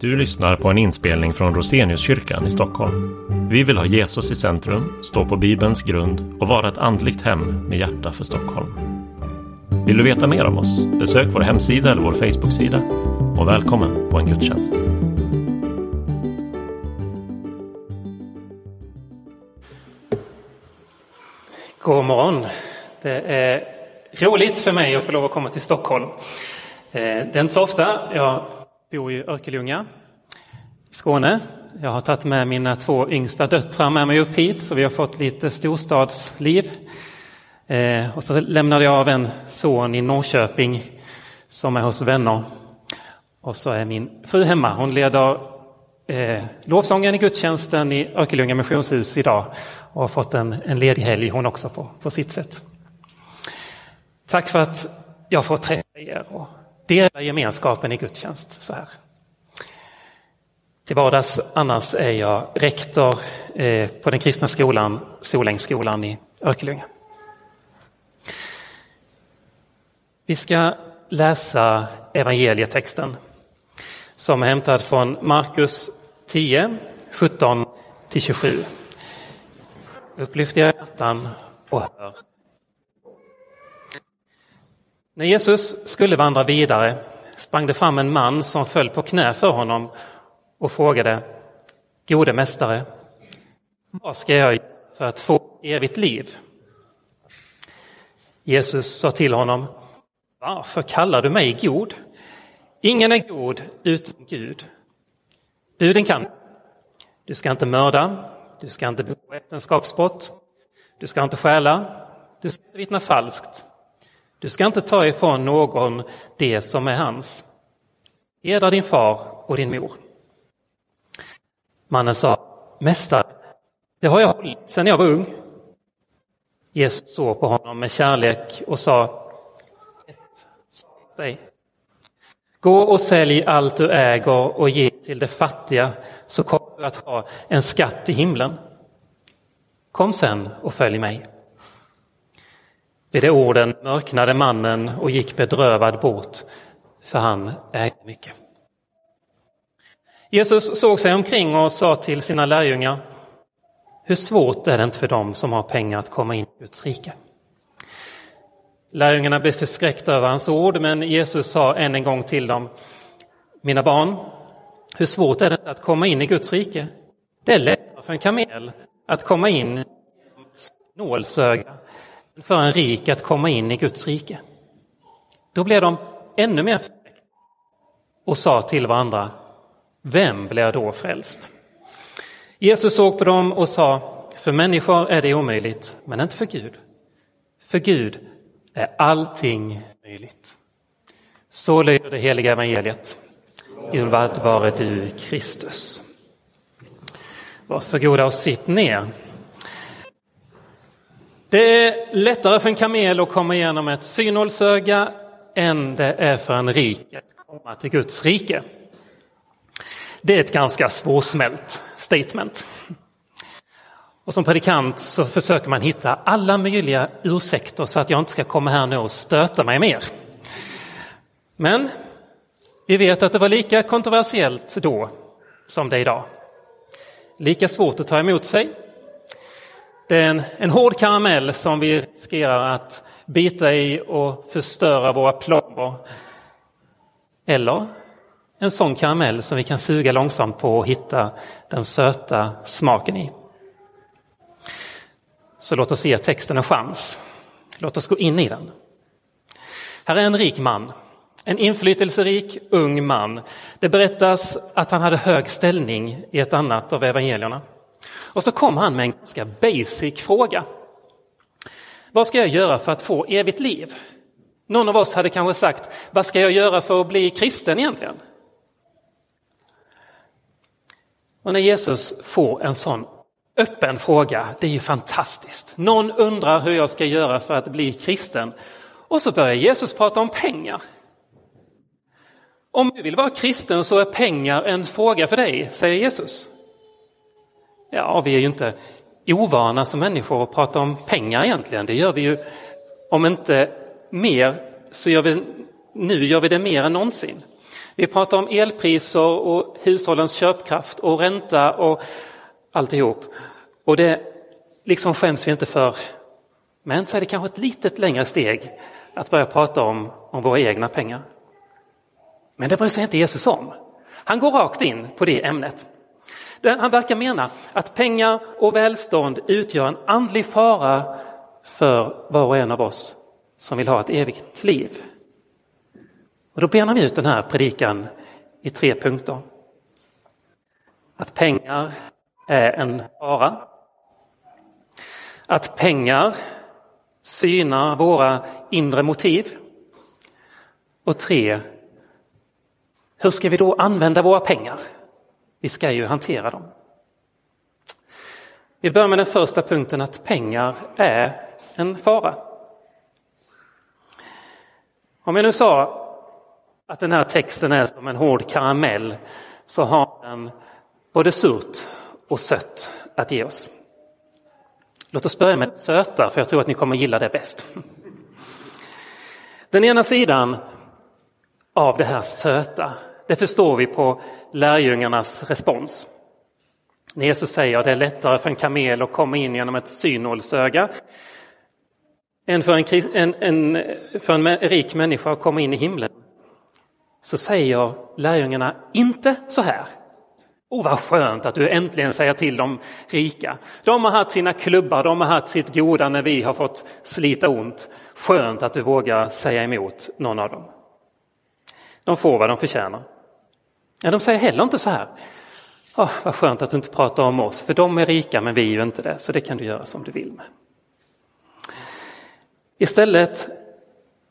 Du lyssnar på en inspelning från Roseniuskyrkan i Stockholm. Vi vill ha Jesus i centrum, stå på Bibelns grund och vara ett andligt hem med hjärta för Stockholm. Vill du veta mer om oss? Besök vår hemsida eller vår Facebooksida. Och välkommen på en gudstjänst. God morgon. Det är roligt för mig att få lov att komma till Stockholm. Eh, det är inte så ofta. Jag bor i Örkelljunga i Skåne. Jag har tagit med mina två yngsta döttrar med mig upp hit så vi har fått lite storstadsliv. Eh, och så lämnade jag av en son i Norrköping som är hos vänner. Och så är min fru hemma. Hon leder eh, lovsången i gudstjänsten i Örkelljunga missionshus idag och har fått en, en ledig helg hon också på, på sitt sätt. Tack för att jag får träffa er och dela gemenskapen i gudstjänst så här. Till vardags annars är jag rektor eh, på den kristna skolan Solängsskolan i Örkelljunga. Vi ska läsa evangelietexten som är hämtad från Markus 10, 17 till 27. Upplyft era hjärtan och hör. När Jesus skulle vandra vidare sprang det fram en man som föll på knä för honom och frågade Gode mästare, vad ska jag göra för att få evigt liv? Jesus sa till honom Varför kallar du mig god? Ingen är god utan Gud. Buden kan du ska inte mörda, du ska inte begå äktenskapsbrott, du ska inte stjäla, du ska inte vittna falskt, du ska inte ta ifrån någon det som är hans. Hedra din far och din mor. Mannen sa, Mästare, det har jag hållit sedan jag var ung. Jesus såg på honom med kärlek och sa, ett dig. Gå och sälj allt du äger och ge till de fattiga så kommer du att ha en skatt i himlen. Kom sen och följ mig. Vid de orden mörknade mannen och gick bedrövad bort, för han ägde mycket. Jesus såg sig omkring och sa till sina lärjungar, hur svårt är det inte för dem som har pengar att komma in i Guds rike? Lärjungarna blev förskräckta över hans ord, men Jesus sa än en gång till dem, mina barn, hur svårt är det inte att komma in i Guds rike? Det är lättare för en kamel att komma in genom ett nålsöga för en rik att komma in i Guds rike. Då blev de ännu mer förskräckta och sa till varandra, vem blir då frälst? Jesus såg på dem och sa, för människor är det omöjligt, men inte för Gud. För Gud är allting möjligt. Så lyder det heliga evangeliet. Gud vare du, Kristus. Varsågoda och sitt ner. Det är lättare för en kamel att komma igenom ett synhållsöga än det är för en rik att komma till Guds rike. Det är ett ganska svårsmält statement. Och som predikant så försöker man hitta alla möjliga ursäkter så att jag inte ska komma här nu och stöta mig mer. Men vi vet att det var lika kontroversiellt då som det är idag. Lika svårt att ta emot sig. Det är en, en hård karamell som vi riskerar att bita i och förstöra våra plomber. Eller en sån karamell som vi kan suga långsamt på och hitta den söta smaken i. Så låt oss ge texten en chans. Låt oss gå in i den. Här är en rik man, en inflytelserik ung man. Det berättas att han hade hög ställning i ett annat av evangelierna. Och så kom han med en ganska basic fråga. Vad ska jag göra för att få evigt liv? Någon av oss hade kanske sagt, vad ska jag göra för att bli kristen egentligen? Och när Jesus får en sån öppen fråga, det är ju fantastiskt. Någon undrar hur jag ska göra för att bli kristen. Och så börjar Jesus prata om pengar. Om du vill vara kristen så är pengar en fråga för dig, säger Jesus. Ja, vi är ju inte ovana som människor att prata om pengar egentligen. Det gör vi ju, om inte mer, så gör vi, nu gör vi det mer än någonsin. Vi pratar om elpriser och hushållens köpkraft och ränta och alltihop. Och det liksom skäms vi inte för. Men så är det kanske ett litet längre steg att börja prata om, om våra egna pengar. Men det bryr sig inte Jesus om. Han går rakt in på det ämnet. Han verkar mena att pengar och välstånd utgör en andlig fara för var och en av oss som vill ha ett evigt liv. Och då benar vi ut den här predikan i tre punkter. Att pengar är en fara. Att pengar synar våra inre motiv. Och tre, hur ska vi då använda våra pengar? Vi ska ju hantera dem. Vi börjar med den första punkten att pengar är en fara. Om jag nu sa att den här texten är som en hård karamell så har den både surt och sött att ge oss. Låt oss börja med det söta, för jag tror att ni kommer gilla det bäst. Den ena sidan av det här söta, det förstår vi på lärjungarnas respons. När Jesus säger att det är lättare för en kamel att komma in genom ett synålsöga än för en, en, en, för en rik människa att komma in i himlen. Så säger lärjungarna inte så här. Oh, vad skönt att du äntligen säger till de rika. De har haft sina klubbar, de har haft sitt goda när vi har fått slita ont. Skönt att du vågar säga emot någon av dem. De får vad de förtjänar. Ja, de säger heller inte så här. Oh, vad skönt att du inte pratar om oss, för de är rika men vi är ju inte det, så det kan du göra som du vill med. Istället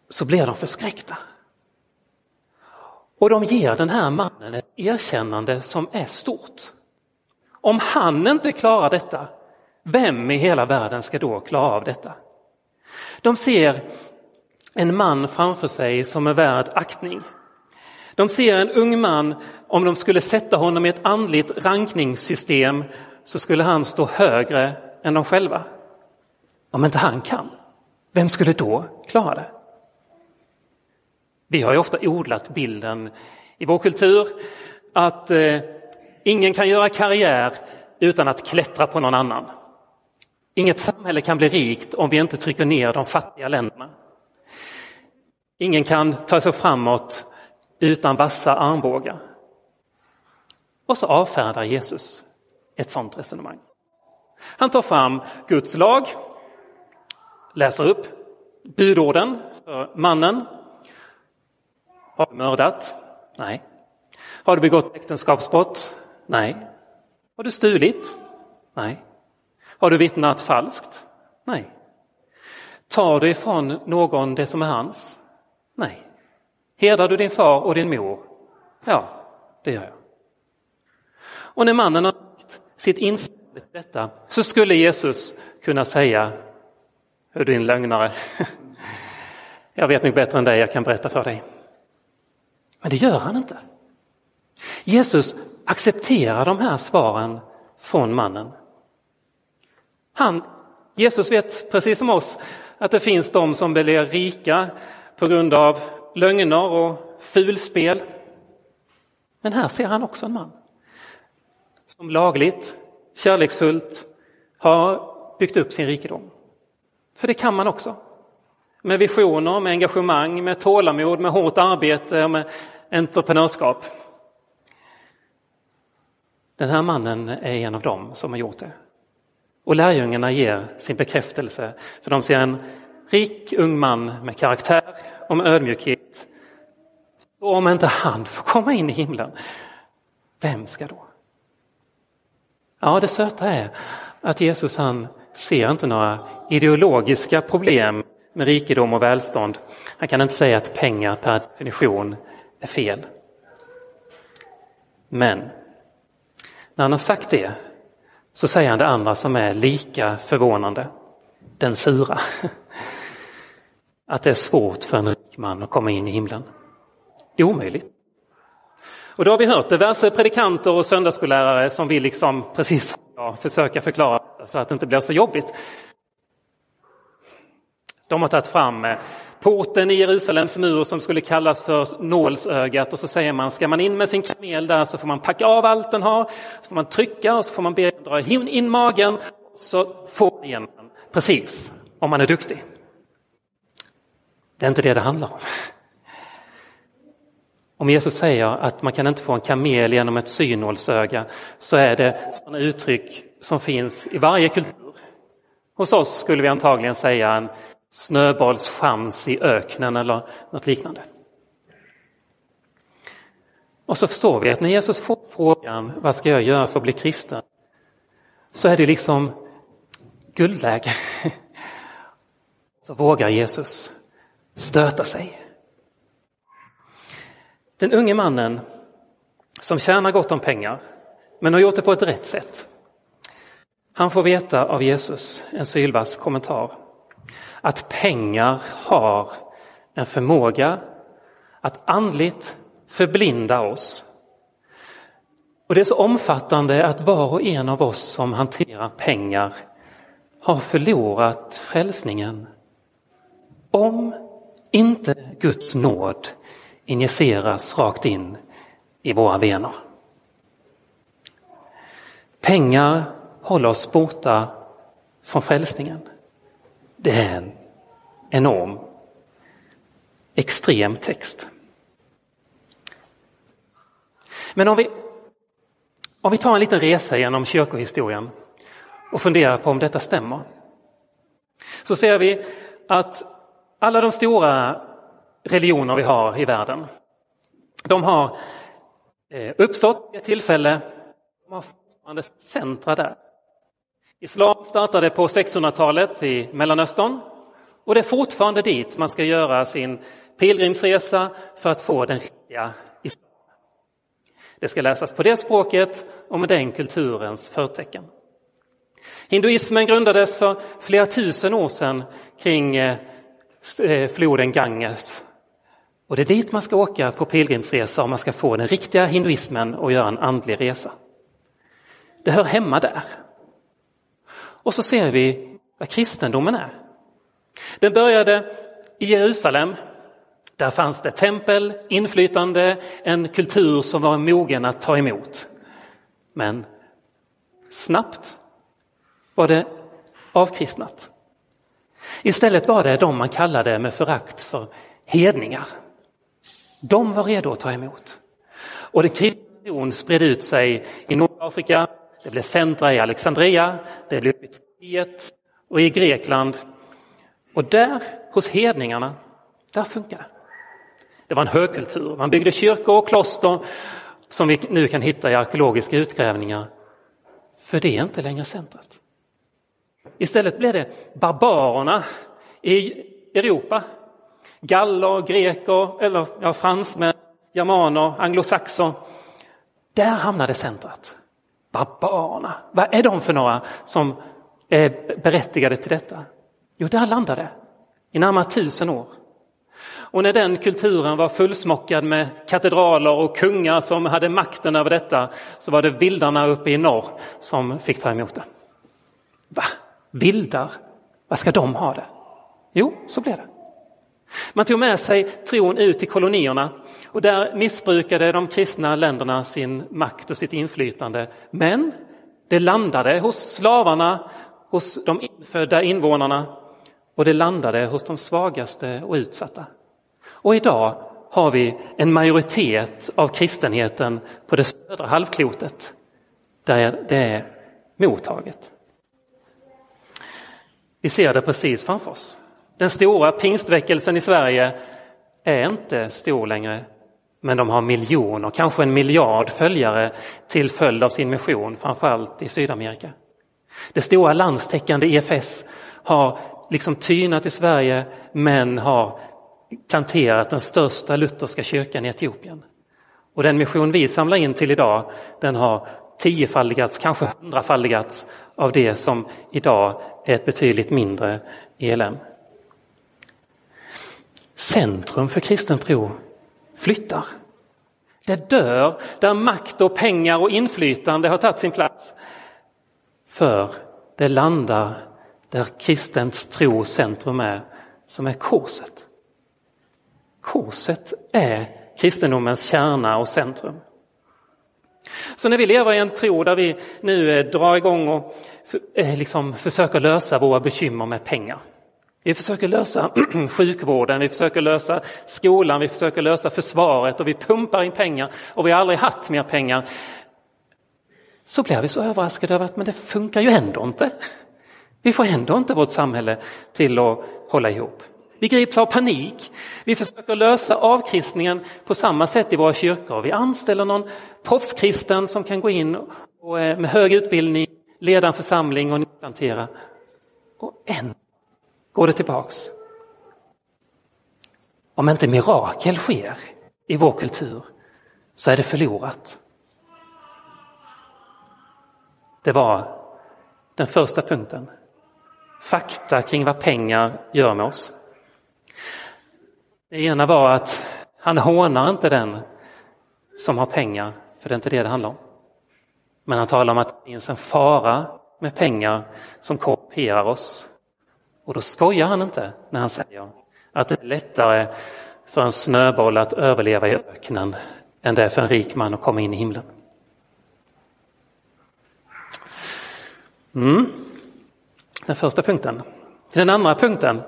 så blir de förskräckta. Och de ger den här mannen ett erkännande som är stort. Om han inte klarar detta, vem i hela världen ska då klara av detta? De ser en man framför sig som är värd aktning. De ser en ung man, om de skulle sätta honom i ett andligt rankningssystem så skulle han stå högre än de själva. Om inte han kan, vem skulle då klara det? Vi har ju ofta odlat bilden i vår kultur att eh, ingen kan göra karriär utan att klättra på någon annan. Inget samhälle kan bli rikt om vi inte trycker ner de fattiga länderna. Ingen kan ta sig framåt utan vassa armbågar. Och så avfärdar Jesus ett sådant resonemang. Han tar fram Guds lag, läser upp budorden för mannen har du mördat? Nej. Har du begått äktenskapsbrott? Nej. Har du stulit? Nej. Har du vittnat falskt? Nej. Tar du ifrån någon det som är hans? Nej. Hedrar du din far och din mor? Ja, det gör jag. Och när mannen har sitt inställning till detta så skulle Jesus kunna säga, hör din lögnare, jag vet nog bättre än dig, jag kan berätta för dig. Men det gör han inte. Jesus accepterar de här svaren från mannen. Han, Jesus vet precis som oss att det finns de som blir rika på grund av lögner och fulspel. Men här ser han också en man som lagligt, kärleksfullt har byggt upp sin rikedom. För det kan man också. Med visioner, med engagemang, med tålamod, med hårt arbete och med entreprenörskap. Den här mannen är en av dem som har gjort det. Och lärjungarna ger sin bekräftelse, för de ser en rik ung man med karaktär och med ödmjukhet. Och om inte han får komma in i himlen, vem ska då? Ja, det söta är att Jesus han ser inte några ideologiska problem med rikedom och välstånd. Han kan inte säga att pengar per definition är fel. Men när han har sagt det så säger han det andra som är lika förvånande. Den sura. Att det är svårt för en rik man att komma in i himlen. Det är omöjligt. Och då har vi hört diverse predikanter och söndagsskollärare som vill liksom, precis som jag, försöka förklara så att det inte blir så jobbigt. De har tagit fram eh, porten i Jerusalems mur som skulle kallas för nålsögat och så säger man, ska man in med sin kamel där så får man packa av allt den har, så får man trycka och så får man be dra in magen så får man igen den precis, om man är duktig. Det är inte det det handlar om. Om Jesus säger att man kan inte få en kamel genom ett synålsöga så är det sådana uttryck som finns i varje kultur. Hos oss skulle vi antagligen säga en snöbollschans i öknen eller något liknande. Och så förstår vi att när Jesus får frågan vad ska jag göra för att bli kristen? Så är det liksom guldläge. Så vågar Jesus stöta sig. Den unge mannen som tjänar gott om pengar men har gjort det på ett rätt sätt. Han får veta av Jesus, en sylvass kommentar, att pengar har en förmåga att andligt förblinda oss. Och det är så omfattande att var och en av oss som hanterar pengar har förlorat frälsningen. Om inte Guds nåd injiceras rakt in i våra vener. Pengar håller oss borta från frälsningen. Det är en enorm, extrem text. Men om vi, om vi tar en liten resa genom kyrkohistorien och funderar på om detta stämmer. Så ser vi att alla de stora religioner vi har i världen, de har eh, uppstått vid ett tillfälle, de har fortfarande centra där. Islam startade på 600-talet i Mellanöstern och det är fortfarande dit man ska göra sin pilgrimsresa för att få den riktiga islam. Det ska läsas på det språket och med den kulturens förtecken. Hinduismen grundades för flera tusen år sedan kring eh, Eh, floden Ganges. Och det är dit man ska åka på pilgrimsresa om man ska få den riktiga hinduismen och göra en andlig resa. Det hör hemma där. Och så ser vi vad kristendomen är. Den började i Jerusalem. Där fanns det tempel, inflytande, en kultur som var mogen att ta emot. Men snabbt var det avkristnat. Istället var det de man kallade med förakt för hedningar. De var redo att ta emot. Och den kristna spred ut sig i Nordafrika, det blev centra i Alexandria, det blev i Turkiet och i Grekland. Och där, hos hedningarna, där funkar det. Det var en högkultur. Man byggde kyrkor och kloster som vi nu kan hitta i arkeologiska utgrävningar. För det är inte längre centret. Istället blev det barbarerna i Europa. Galler, greker, eller ja, fransmän, germaner, anglosaxer. Där hamnade centret. Barbarerna, vad är de för några som är berättigade till detta? Jo, där landade det i närmare tusen år. Och när den kulturen var fullsmockad med katedraler och kungar som hade makten över detta så var det vildarna uppe i norr som fick ta emot det. Va? Vildar? Vad ska de ha det? Jo, så blev det. Man tog med sig tron ut till kolonierna och där missbrukade de kristna länderna sin makt och sitt inflytande. Men det landade hos slavarna, hos de infödda invånarna och det landade hos de svagaste och utsatta. Och idag har vi en majoritet av kristenheten på det södra halvklotet där det är mottaget. Vi ser det precis framför oss. Den stora pingstväckelsen i Sverige är inte stor längre, men de har miljoner, kanske en miljard följare till följd av sin mission, framförallt i Sydamerika. Det stora landstäckande EFS har liksom tynat i Sverige, men har planterat den största lutherska kyrkan i Etiopien. Och den mission vi samlar in till idag, den har tiofaldigats, kanske hundrafaldigats av det som idag är ett betydligt mindre ELM. Centrum för kristen tro flyttar. Det dör där makt och pengar och inflytande har tagit sin plats. För det landar där kristens tro centrum är, som är korset. Korset är kristendomens kärna och centrum. Så när vi lever i en tro där vi nu eh, drar igång och eh, liksom försöker lösa våra bekymmer med pengar. Vi försöker lösa sjukvården, vi försöker lösa skolan, vi försöker lösa försvaret och vi pumpar in pengar och vi har aldrig haft mer pengar. Så blir vi så överraskade över att men det funkar ju ändå inte. Vi får ändå inte vårt samhälle till att hålla ihop. Vi grips av panik. Vi försöker lösa avkristningen på samma sätt i våra kyrkor. Vi anställer någon proffskristen som kan gå in och eh, med hög utbildning leda en församling och nyplantera. Och än går det tillbaks. Om inte mirakel sker i vår kultur så är det förlorat. Det var den första punkten. Fakta kring vad pengar gör med oss. Det ena var att han hånar inte den som har pengar, för det är inte det det handlar om. Men han talar om att det finns en fara med pengar som korrumperar oss. Och då skojar han inte när han säger att det är lättare för en snöboll att överleva i öknen än det är för en rik man att komma in i himlen. Mm. Den första punkten. Den andra punkten,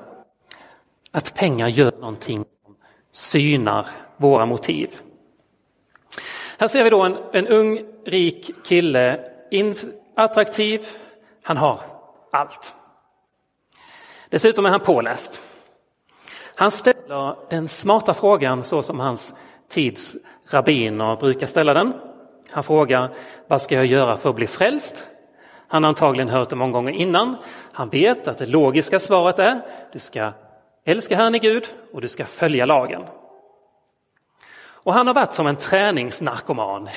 att pengar gör någonting som synar våra motiv. Här ser vi då en, en ung, rik kille, in, attraktiv, han har allt. Dessutom är han påläst. Han ställer den smarta frågan så som hans tids rabbiner brukar ställa den. Han frågar, vad ska jag göra för att bli frälst? Han har antagligen hört det många gånger innan. Han vet att det logiska svaret är, du ska älska Herren i Gud och du ska följa lagen. Och han har varit som en träningsnarkoman.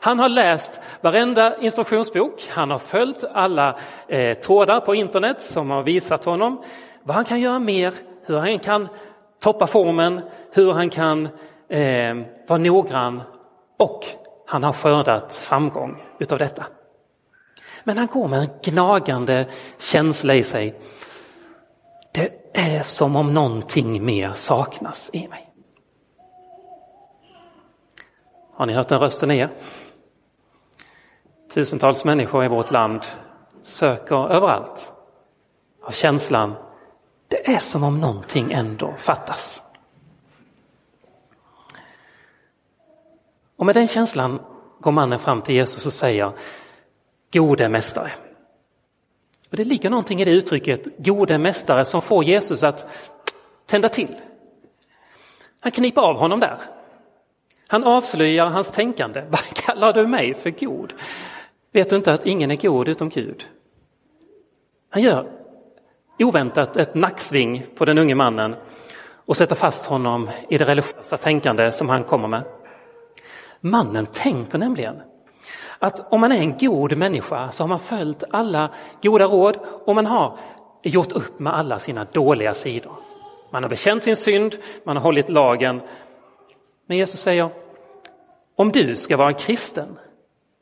Han har läst varenda instruktionsbok, han har följt alla eh, trådar på internet som har visat honom vad han kan göra mer, hur han kan toppa formen, hur han kan eh, vara noggrann och han har skördat framgång utav detta. Men han går med en gnagande känsla i sig. Det är som om någonting mer saknas i mig. Har ni hört den rösten i er? Tusentals människor i vårt land söker överallt av känslan det är som om någonting ändå fattas. Och med den känslan går mannen fram till Jesus och säger Gode mästare. Och det ligger någonting i det uttrycket, gode mästare, som får Jesus att tända till. Han kniper av honom där. Han avslöjar hans tänkande. Vad kallar du mig för god? Vet du inte att ingen är god utom Gud? Han gör oväntat ett nacksving på den unge mannen och sätter fast honom i det religiösa tänkande som han kommer med. Mannen tänker nämligen att om man är en god människa så har man följt alla goda råd och man har gjort upp med alla sina dåliga sidor. Man har bekänt sin synd, man har hållit lagen. Men Jesus säger, om du ska vara en kristen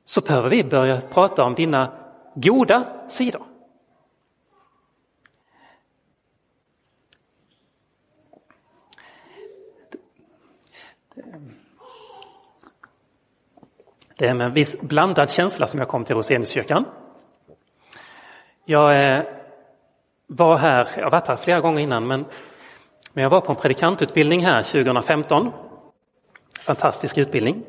så behöver vi börja prata om dina goda sidor. Det är med en viss blandad känsla som jag kom till Roseniuskyrkan. Jag eh, var här, jag har varit här flera gånger innan, men, men jag var på en predikantutbildning här 2015. Fantastisk utbildning.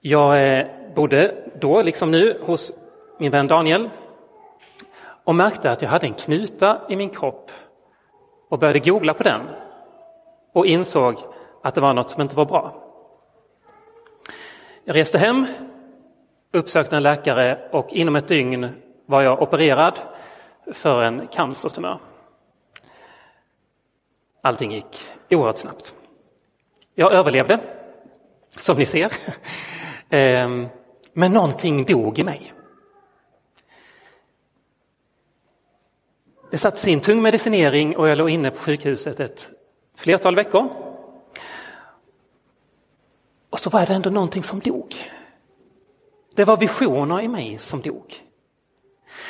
Jag eh, bodde då, liksom nu, hos min vän Daniel och märkte att jag hade en knuta i min kropp och började googla på den och insåg att det var något som inte var bra. Jag reste hem, uppsökte en läkare och inom ett dygn var jag opererad för en cancertumör. Allting gick oerhört snabbt. Jag överlevde, som ni ser. Ehm, men någonting dog i mig. Det sattes in tung medicinering och jag låg inne på sjukhuset ett flertal veckor. Och så var det ändå någonting som dog. Det var visioner i mig som dog.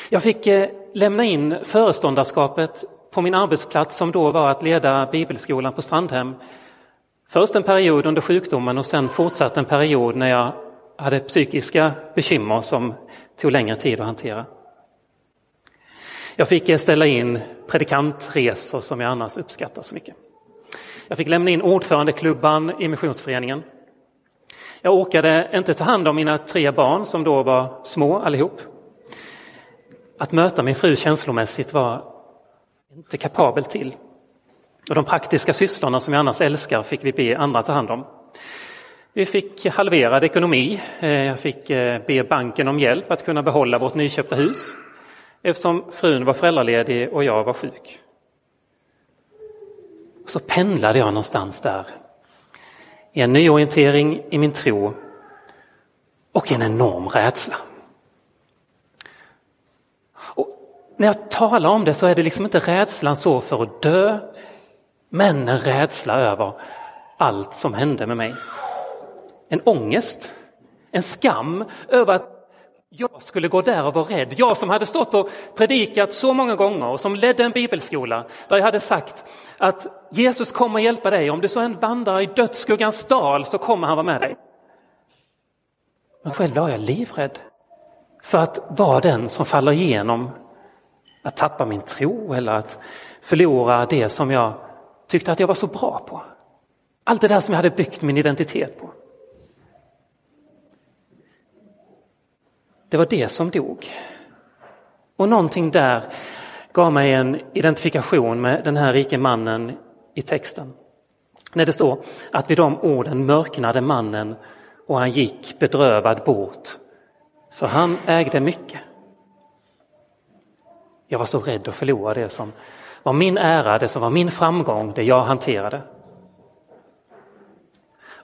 Jag fick eh, lämna in föreståndarskapet på min arbetsplats som då var att leda bibelskolan på Strandhem. Först en period under sjukdomen och sen fortsatt en period när jag hade psykiska bekymmer som tog längre tid att hantera. Jag fick eh, ställa in predikantresor som jag annars uppskattar så mycket. Jag fick lämna in ordförandeklubban i Missionsföreningen. Jag orkade inte ta hand om mina tre barn som då var små allihop. Att möta min fru känslomässigt var inte kapabel till. Och de praktiska sysslorna som jag annars älskar fick vi be andra ta hand om. Vi fick halverad ekonomi. Eh, jag fick eh, be banken om hjälp att kunna behålla vårt nyköpta hus eftersom frun var föräldraledig och jag var sjuk. Så pendlade jag någonstans där i en nyorientering i min tro och en enorm rädsla. Och när jag talar om det så är det liksom inte rädslan så för att dö, men en rädsla över allt som hände med mig. En ångest, en skam över att jag skulle gå där och vara rädd. Jag som hade stått och predikat så många gånger och som ledde en bibelskola där jag hade sagt att Jesus kommer hjälpa dig. Om du så än vandrar i dödsskuggans dal så kommer han vara med dig. Men själv var jag livrädd för att vara den som faller igenom. Att tappa min tro eller att förlora det som jag tyckte att jag var så bra på. Allt det där som jag hade byggt min identitet på. Det var det som dog. Och någonting där gav mig en identifikation med den här rike mannen i texten. När det står att vid de orden mörknade mannen och han gick bedrövad bort, för han ägde mycket. Jag var så rädd att förlora det som var min ära, det som var min framgång, det jag hanterade.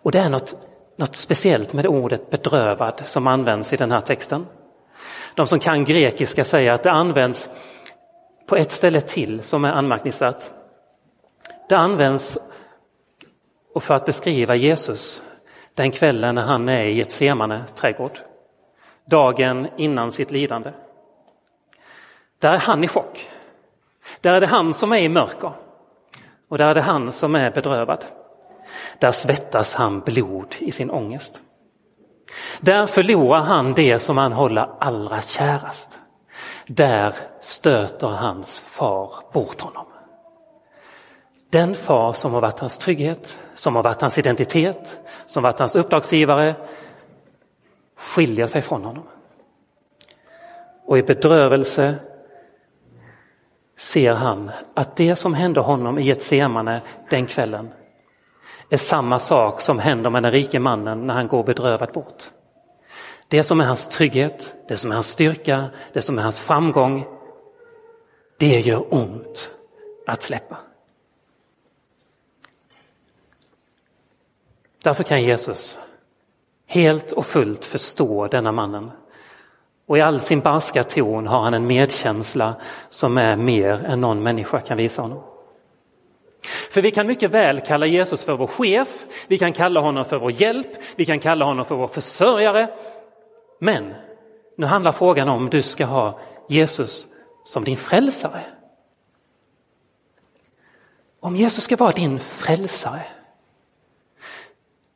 Och det är något, något speciellt med ordet bedrövad som används i den här texten. De som kan grekiska säger att det används på ett ställe till som är anmärkningsvärt. Det används för att beskriva Jesus den kvällen när han är i ett semane trädgård. Dagen innan sitt lidande. Där är han i chock. Där är det han som är i mörker. Och där är det han som är bedrövad. Där svettas han blod i sin ångest. Där förlorar han det som han håller allra kärast. Där stöter hans far bort honom. Den far som har varit hans trygghet, som har varit hans identitet, som varit hans uppdragsgivare skiljer sig från honom. Och i bedrövelse ser han att det som hände honom i ett semane den kvällen är samma sak som händer med den rike mannen när han går bedrövad bort. Det som är hans trygghet, det som är hans styrka, det som är hans framgång, det gör ont att släppa. Därför kan Jesus helt och fullt förstå denna mannen. Och i all sin barska ton har han en medkänsla som är mer än någon människa kan visa honom. För vi kan mycket väl kalla Jesus för vår chef, vi kan kalla honom för vår hjälp, vi kan kalla honom för vår försörjare. Men nu handlar frågan om du ska ha Jesus som din frälsare. Om Jesus ska vara din frälsare,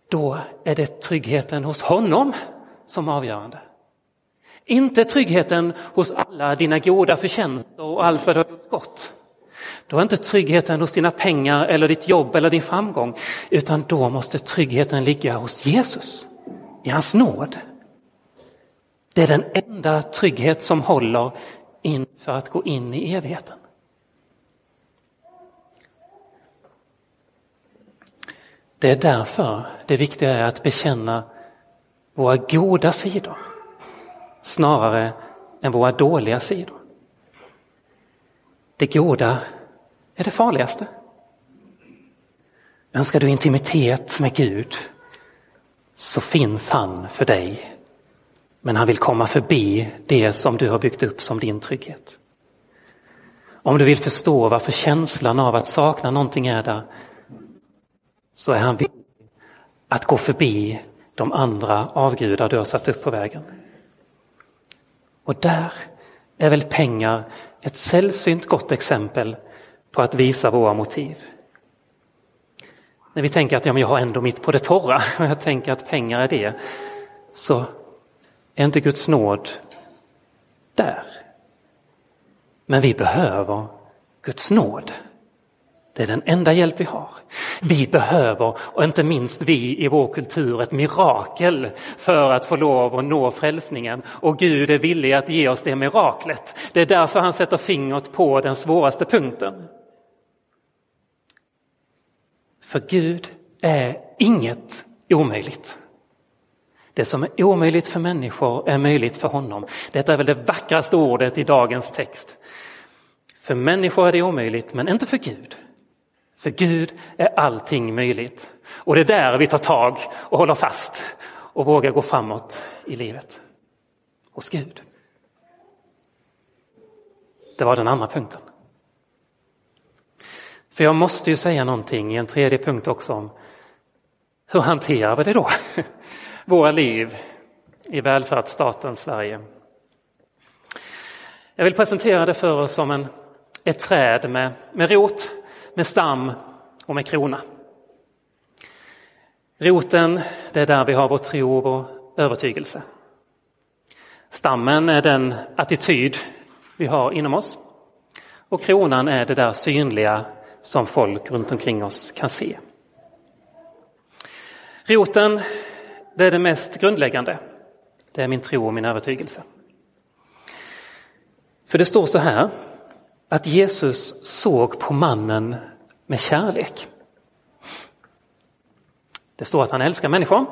då är det tryggheten hos honom som är avgörande. Inte tryggheten hos alla dina goda förtjänster och allt vad du har gjort gott. Då är inte tryggheten hos dina pengar eller ditt jobb eller din framgång, utan då måste tryggheten ligga hos Jesus, i hans nåd. Det är den enda trygghet som håller inför att gå in i evigheten. Det är därför det viktiga är att bekänna våra goda sidor snarare än våra dåliga sidor. Det goda är det farligaste. Önskar du intimitet med Gud så finns han för dig. Men han vill komma förbi det som du har byggt upp som din trygghet. Om du vill förstå varför känslan av att sakna någonting är där så är han villig att gå förbi de andra avgudar du har satt upp på vägen. Och där är väl pengar ett sällsynt gott exempel på att visa våra motiv. När vi tänker att ja, men jag har ändå mitt på det torra och jag tänker att pengar är det, så är inte Guds nåd där. Men vi behöver Guds nåd. Det är den enda hjälp vi har. Vi behöver, och inte minst vi i vår kultur, ett mirakel för att få lov att nå frälsningen. Och Gud är villig att ge oss det miraklet. Det är därför han sätter fingret på den svåraste punkten. För Gud är inget omöjligt. Det som är omöjligt för människor är möjligt för honom. Detta är väl det vackraste ordet i dagens text. För människor är det omöjligt, men inte för Gud. För Gud är allting möjligt. Och det är där vi tar tag och håller fast och vågar gå framåt i livet. Hos Gud. Det var den andra punkten. För jag måste ju säga någonting i en tredje punkt också om hur hanterar vi det då? Våra liv i välfärdsstaten Sverige. Jag vill presentera det för oss som en, ett träd med, med rot, med stam och med krona. Roten, det är där vi har vår tro och vår övertygelse. Stammen är den attityd vi har inom oss. Och kronan är det där synliga som folk runt omkring oss kan se. Roten, det är det mest grundläggande. Det är min tro och min övertygelse. För det står så här att Jesus såg på mannen med kärlek. Det står att han älskar människor.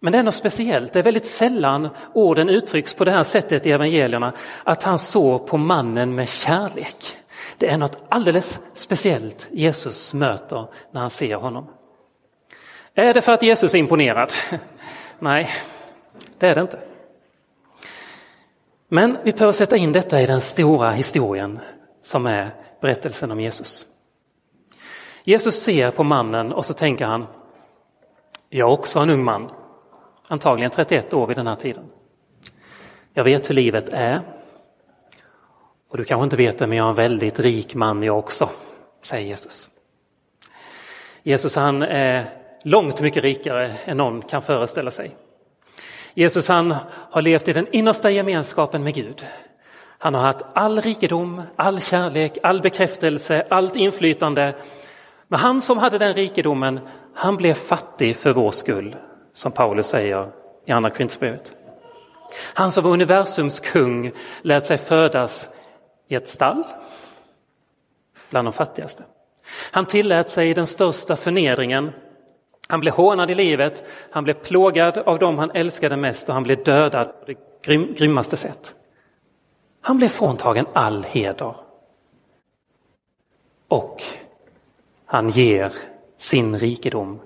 Men det är något speciellt, det är väldigt sällan orden uttrycks på det här sättet i evangelierna, att han såg på mannen med kärlek. Det är något alldeles speciellt Jesus möter när han ser honom. Är det för att Jesus är imponerad? Nej, det är det inte. Men vi behöver sätta in detta i den stora historien som är berättelsen om Jesus. Jesus ser på mannen och så tänker han, jag är också en ung man, antagligen 31 år vid den här tiden. Jag vet hur livet är, och du kanske inte vet det, men jag är en väldigt rik man jag också, säger Jesus. Jesus han är långt mycket rikare än någon kan föreställa sig. Jesus han har levt i den innersta gemenskapen med Gud. Han har haft all rikedom, all kärlek, all bekräftelse, allt inflytande. Men han som hade den rikedomen, han blev fattig för vår skull, som Paulus säger i Andra Korinthierbrevet. Han som var universums kung lät sig födas i ett stall bland de fattigaste. Han tillät sig den största förnedringen. Han blev hånad i livet, han blev plågad av dem han älskade mest och han blev dödad på det grym, grymmaste sätt. Han blev fråntagen all heder. Och han ger sin rikedom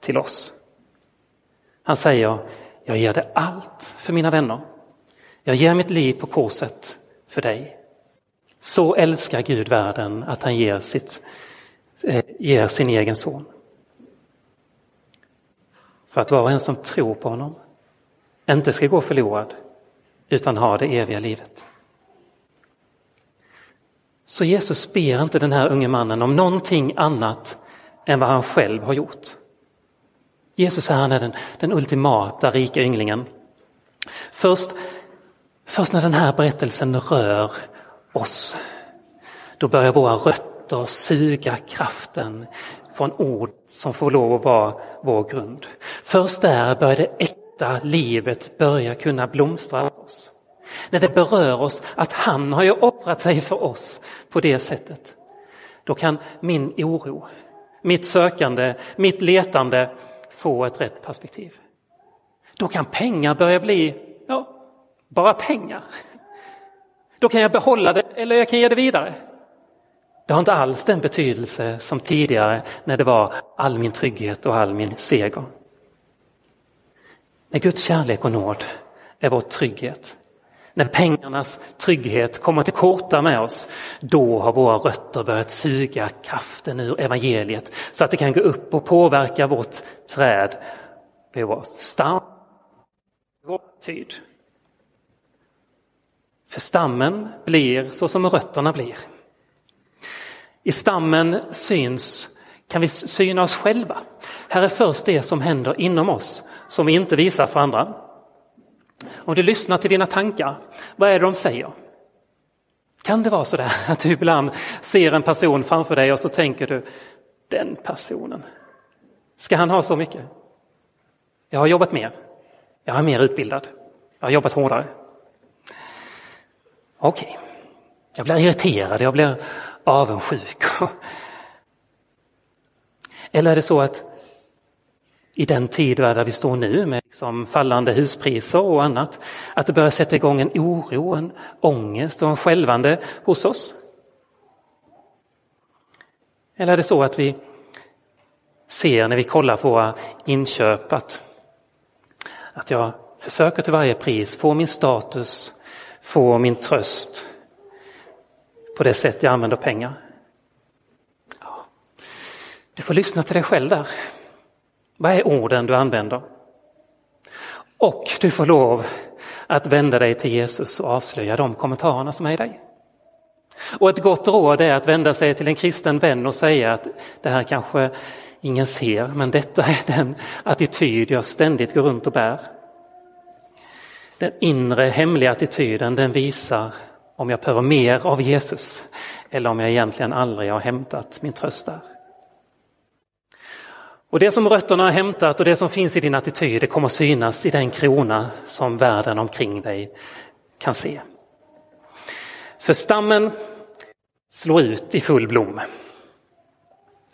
till oss. Han säger, jag ger det allt för mina vänner. Jag ger mitt liv på korset för dig. Så älskar Gud världen att han ger, sitt, eh, ger sin egen son. För att var och en som tror på honom inte ska gå förlorad utan ha det eviga livet. Så Jesus ber inte den här unge mannen om någonting annat än vad han själv har gjort. Jesus är, han är den, den ultimata rika ynglingen. Först, först när den här berättelsen rör oss. Då börjar våra rötter suga kraften från ord som får lov att vara vår grund. Först där börjar det äkta livet börja kunna blomstra oss. När det berör oss att han har ju offrat sig för oss på det sättet. Då kan min oro, mitt sökande, mitt letande få ett rätt perspektiv. Då kan pengar börja bli, ja, bara pengar. Då kan jag behålla det eller jag kan ge det vidare. Det har inte alls den betydelse som tidigare när det var all min trygghet och all min seger. När Guds kärlek och nåd är vår trygghet, när pengarnas trygghet kommer till korta med oss, då har våra rötter börjat suga kraften ur evangeliet så att det kan gå upp och påverka vårt träd, vår stam, vår tid. För stammen blir så som rötterna blir. I stammen syns, kan vi syna oss själva. Här är först det som händer inom oss som vi inte visar för andra. Om du lyssnar till dina tankar, vad är det de säger? Kan det vara så där att du ibland ser en person framför dig och så tänker du, den personen, ska han ha så mycket? Jag har jobbat mer, jag är mer utbildad, jag har jobbat hårdare. Okej, okay. jag blir irriterad, jag blir avundsjuk. Eller är det så att i den tid där vi står nu med liksom fallande huspriser och annat, att det börjar sätta igång en oro, en ångest och en skälvande hos oss? Eller är det så att vi ser när vi kollar på våra inköp att, att jag försöker till varje pris få min status, få min tröst på det sätt jag använder pengar? Ja. Du får lyssna till dig själv där. Vad är orden du använder? Och du får lov att vända dig till Jesus och avslöja de kommentarerna som är i dig. Och ett gott råd är att vända sig till en kristen vän och säga att det här kanske ingen ser, men detta är den attityd jag ständigt går runt och bär. Den inre hemliga attityden den visar om jag behöver mer av Jesus eller om jag egentligen aldrig har hämtat min tröst där. Och det som rötterna har hämtat och det som finns i din attityd det kommer synas i den krona som världen omkring dig kan se. För stammen slår ut i full blom.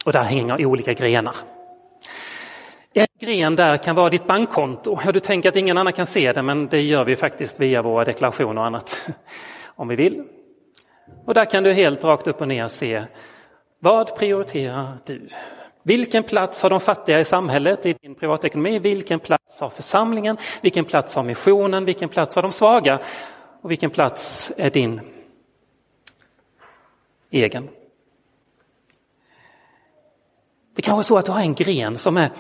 Och där hänger olika grenar. En gren där kan vara ditt bankkonto. Ja, du tänker att ingen annan kan se det, men det gör vi faktiskt via våra deklarationer och annat om vi vill. Och där kan du helt rakt upp och ner se vad prioriterar du? Vilken plats har de fattiga i samhället, i din privatekonomi? Vilken plats har församlingen? Vilken plats har missionen? Vilken plats har de svaga? Och vilken plats är din egen? Det kanske är så att du har en gren som är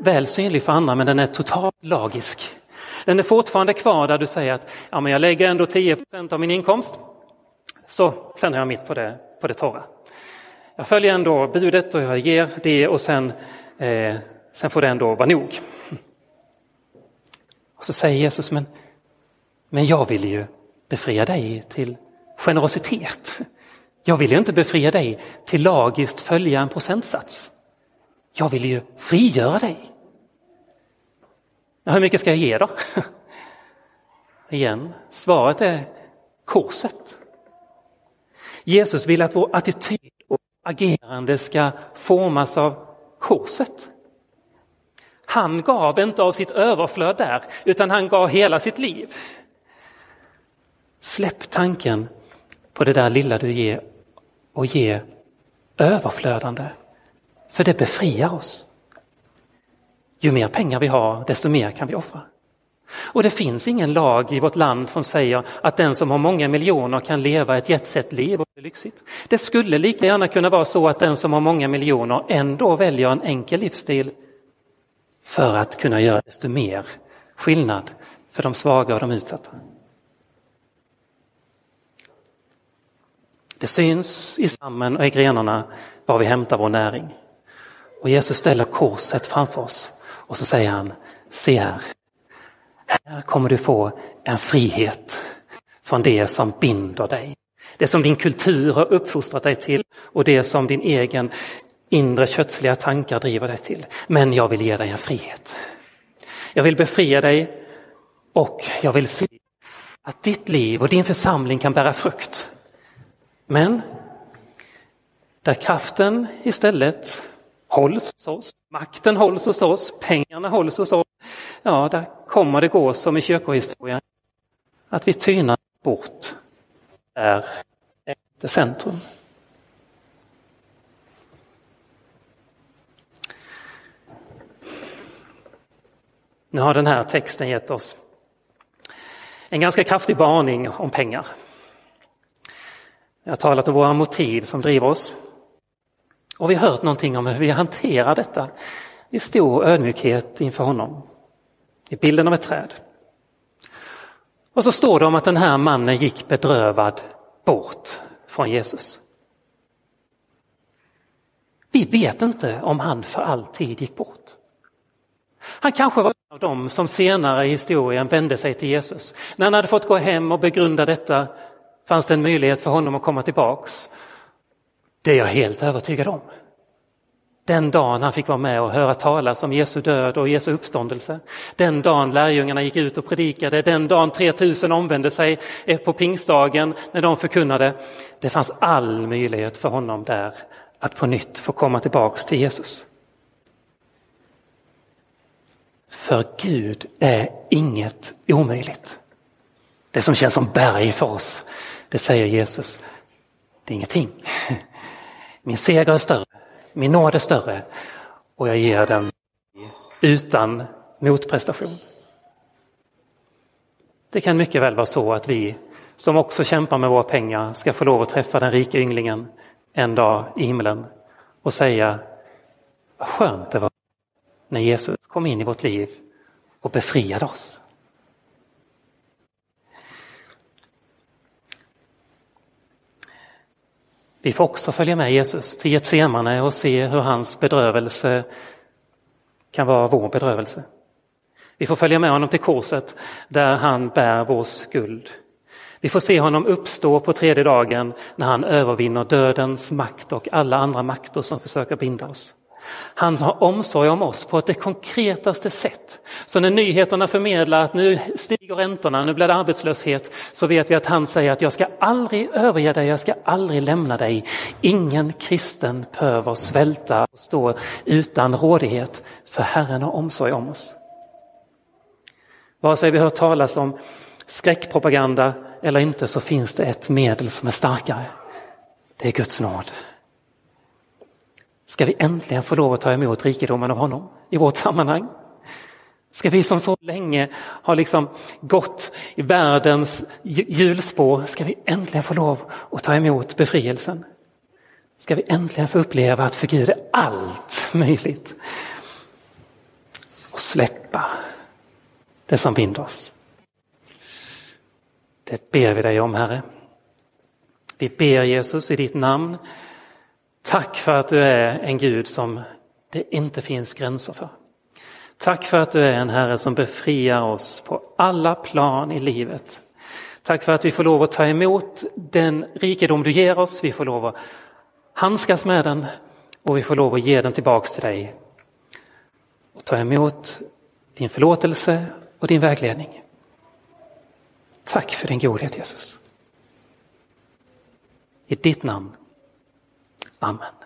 väl synlig för andra men den är totalt lagisk. Den är fortfarande kvar där du säger att ja, men jag lägger ändå 10% av min inkomst. Så sen är jag mitt på det, på det torra. Jag följer ändå budet och jag ger det och sen, eh, sen får det ändå vara nog. Och så säger Jesus, men, men jag vill ju befria dig till generositet. Jag vill ju inte befria dig till lagiskt följa en procentsats. Jag vill ju frigöra dig. Ja, hur mycket ska jag ge då? Igen, svaret är korset. Jesus vill att vår attityd och agerande ska formas av korset. Han gav inte av sitt överflöd där, utan han gav hela sitt liv. Släpp tanken på det där lilla du ger och ge överflödande, för det befriar oss. Ju mer pengar vi har, desto mer kan vi offra. Och det finns ingen lag i vårt land som säger att den som har många miljoner kan leva ett jetset-liv och det är lyxigt. Det skulle lika gärna kunna vara så att den som har många miljoner ändå väljer en enkel livsstil för att kunna göra desto mer skillnad för de svaga och de utsatta. Det syns i stammen och i grenarna var vi hämtar vår näring. Och Jesus ställer korset framför oss och så säger han, se här, här kommer du få en frihet från det som binder dig. Det som din kultur har uppfostrat dig till och det som din egen inre kötsliga tankar driver dig till. Men jag vill ge dig en frihet. Jag vill befria dig och jag vill se att ditt liv och din församling kan bära frukt. Men där kraften istället hålls hos oss, makten hålls hos oss, pengarna hålls hos oss. Ja, där kommer det gå som i kyrkohistorien, att vi tynar bort är inte centrum. Nu har den här texten gett oss en ganska kraftig varning om pengar. Jag har talat om våra motiv som driver oss. Och vi har hört någonting om hur vi hanterar detta i stor ödmjukhet inför honom. I bilden av ett träd. Och så står det om att den här mannen gick bedrövad bort från Jesus. Vi vet inte om han för alltid gick bort. Han kanske var en av dem som senare i historien vände sig till Jesus. När han hade fått gå hem och begrunda detta fanns det en möjlighet för honom att komma tillbaks. Det är jag helt övertygad om. Den dagen han fick vara med och höra talas om Jesu död och Jesu uppståndelse. Den dagen lärjungarna gick ut och predikade, den dagen 3000 omvände sig på pingstdagen när de förkunnade. Det fanns all möjlighet för honom där att på nytt få komma tillbaks till Jesus. För Gud är inget omöjligt. Det som känns som berg för oss, det säger Jesus, det är ingenting. Min seger är större, min nåd är större och jag ger den utan motprestation. Det kan mycket väl vara så att vi som också kämpar med våra pengar ska få lov att träffa den rika ynglingen en dag i himlen och säga vad skönt det var när Jesus kom in i vårt liv och befriade oss. Vi får också följa med Jesus till Getsemane och se hur hans bedrövelse kan vara vår bedrövelse. Vi får följa med honom till korset där han bär vår skuld. Vi får se honom uppstå på tredje dagen när han övervinner dödens makt och alla andra makter som försöker binda oss. Han har omsorg om oss på det konkretaste sätt. Så när nyheterna förmedlar att nu stiger räntorna, nu blir det arbetslöshet, så vet vi att han säger att jag ska aldrig överge dig, jag ska aldrig lämna dig. Ingen kristen behöver svälta och stå utan rådighet, för Herren har omsorg om oss. Vare sig vi hört talas om skräckpropaganda eller inte så finns det ett medel som är starkare. Det är Guds nåd. Ska vi äntligen få lov att ta emot rikedomen av honom i vårt sammanhang? Ska vi som så länge har liksom gått i världens hjulspår, ska vi äntligen få lov att ta emot befrielsen? Ska vi äntligen få uppleva att för Gud är allt möjligt? Och släppa det som binder oss. Det ber vi dig om, Herre. Vi ber Jesus i ditt namn. Tack för att du är en Gud som det inte finns gränser för. Tack för att du är en Herre som befriar oss på alla plan i livet. Tack för att vi får lov att ta emot den rikedom du ger oss. Vi får lov att handskas med den och vi får lov att ge den tillbaks till dig. Och ta emot din förlåtelse och din vägledning. Tack för din godhet Jesus. I ditt namn. Amen.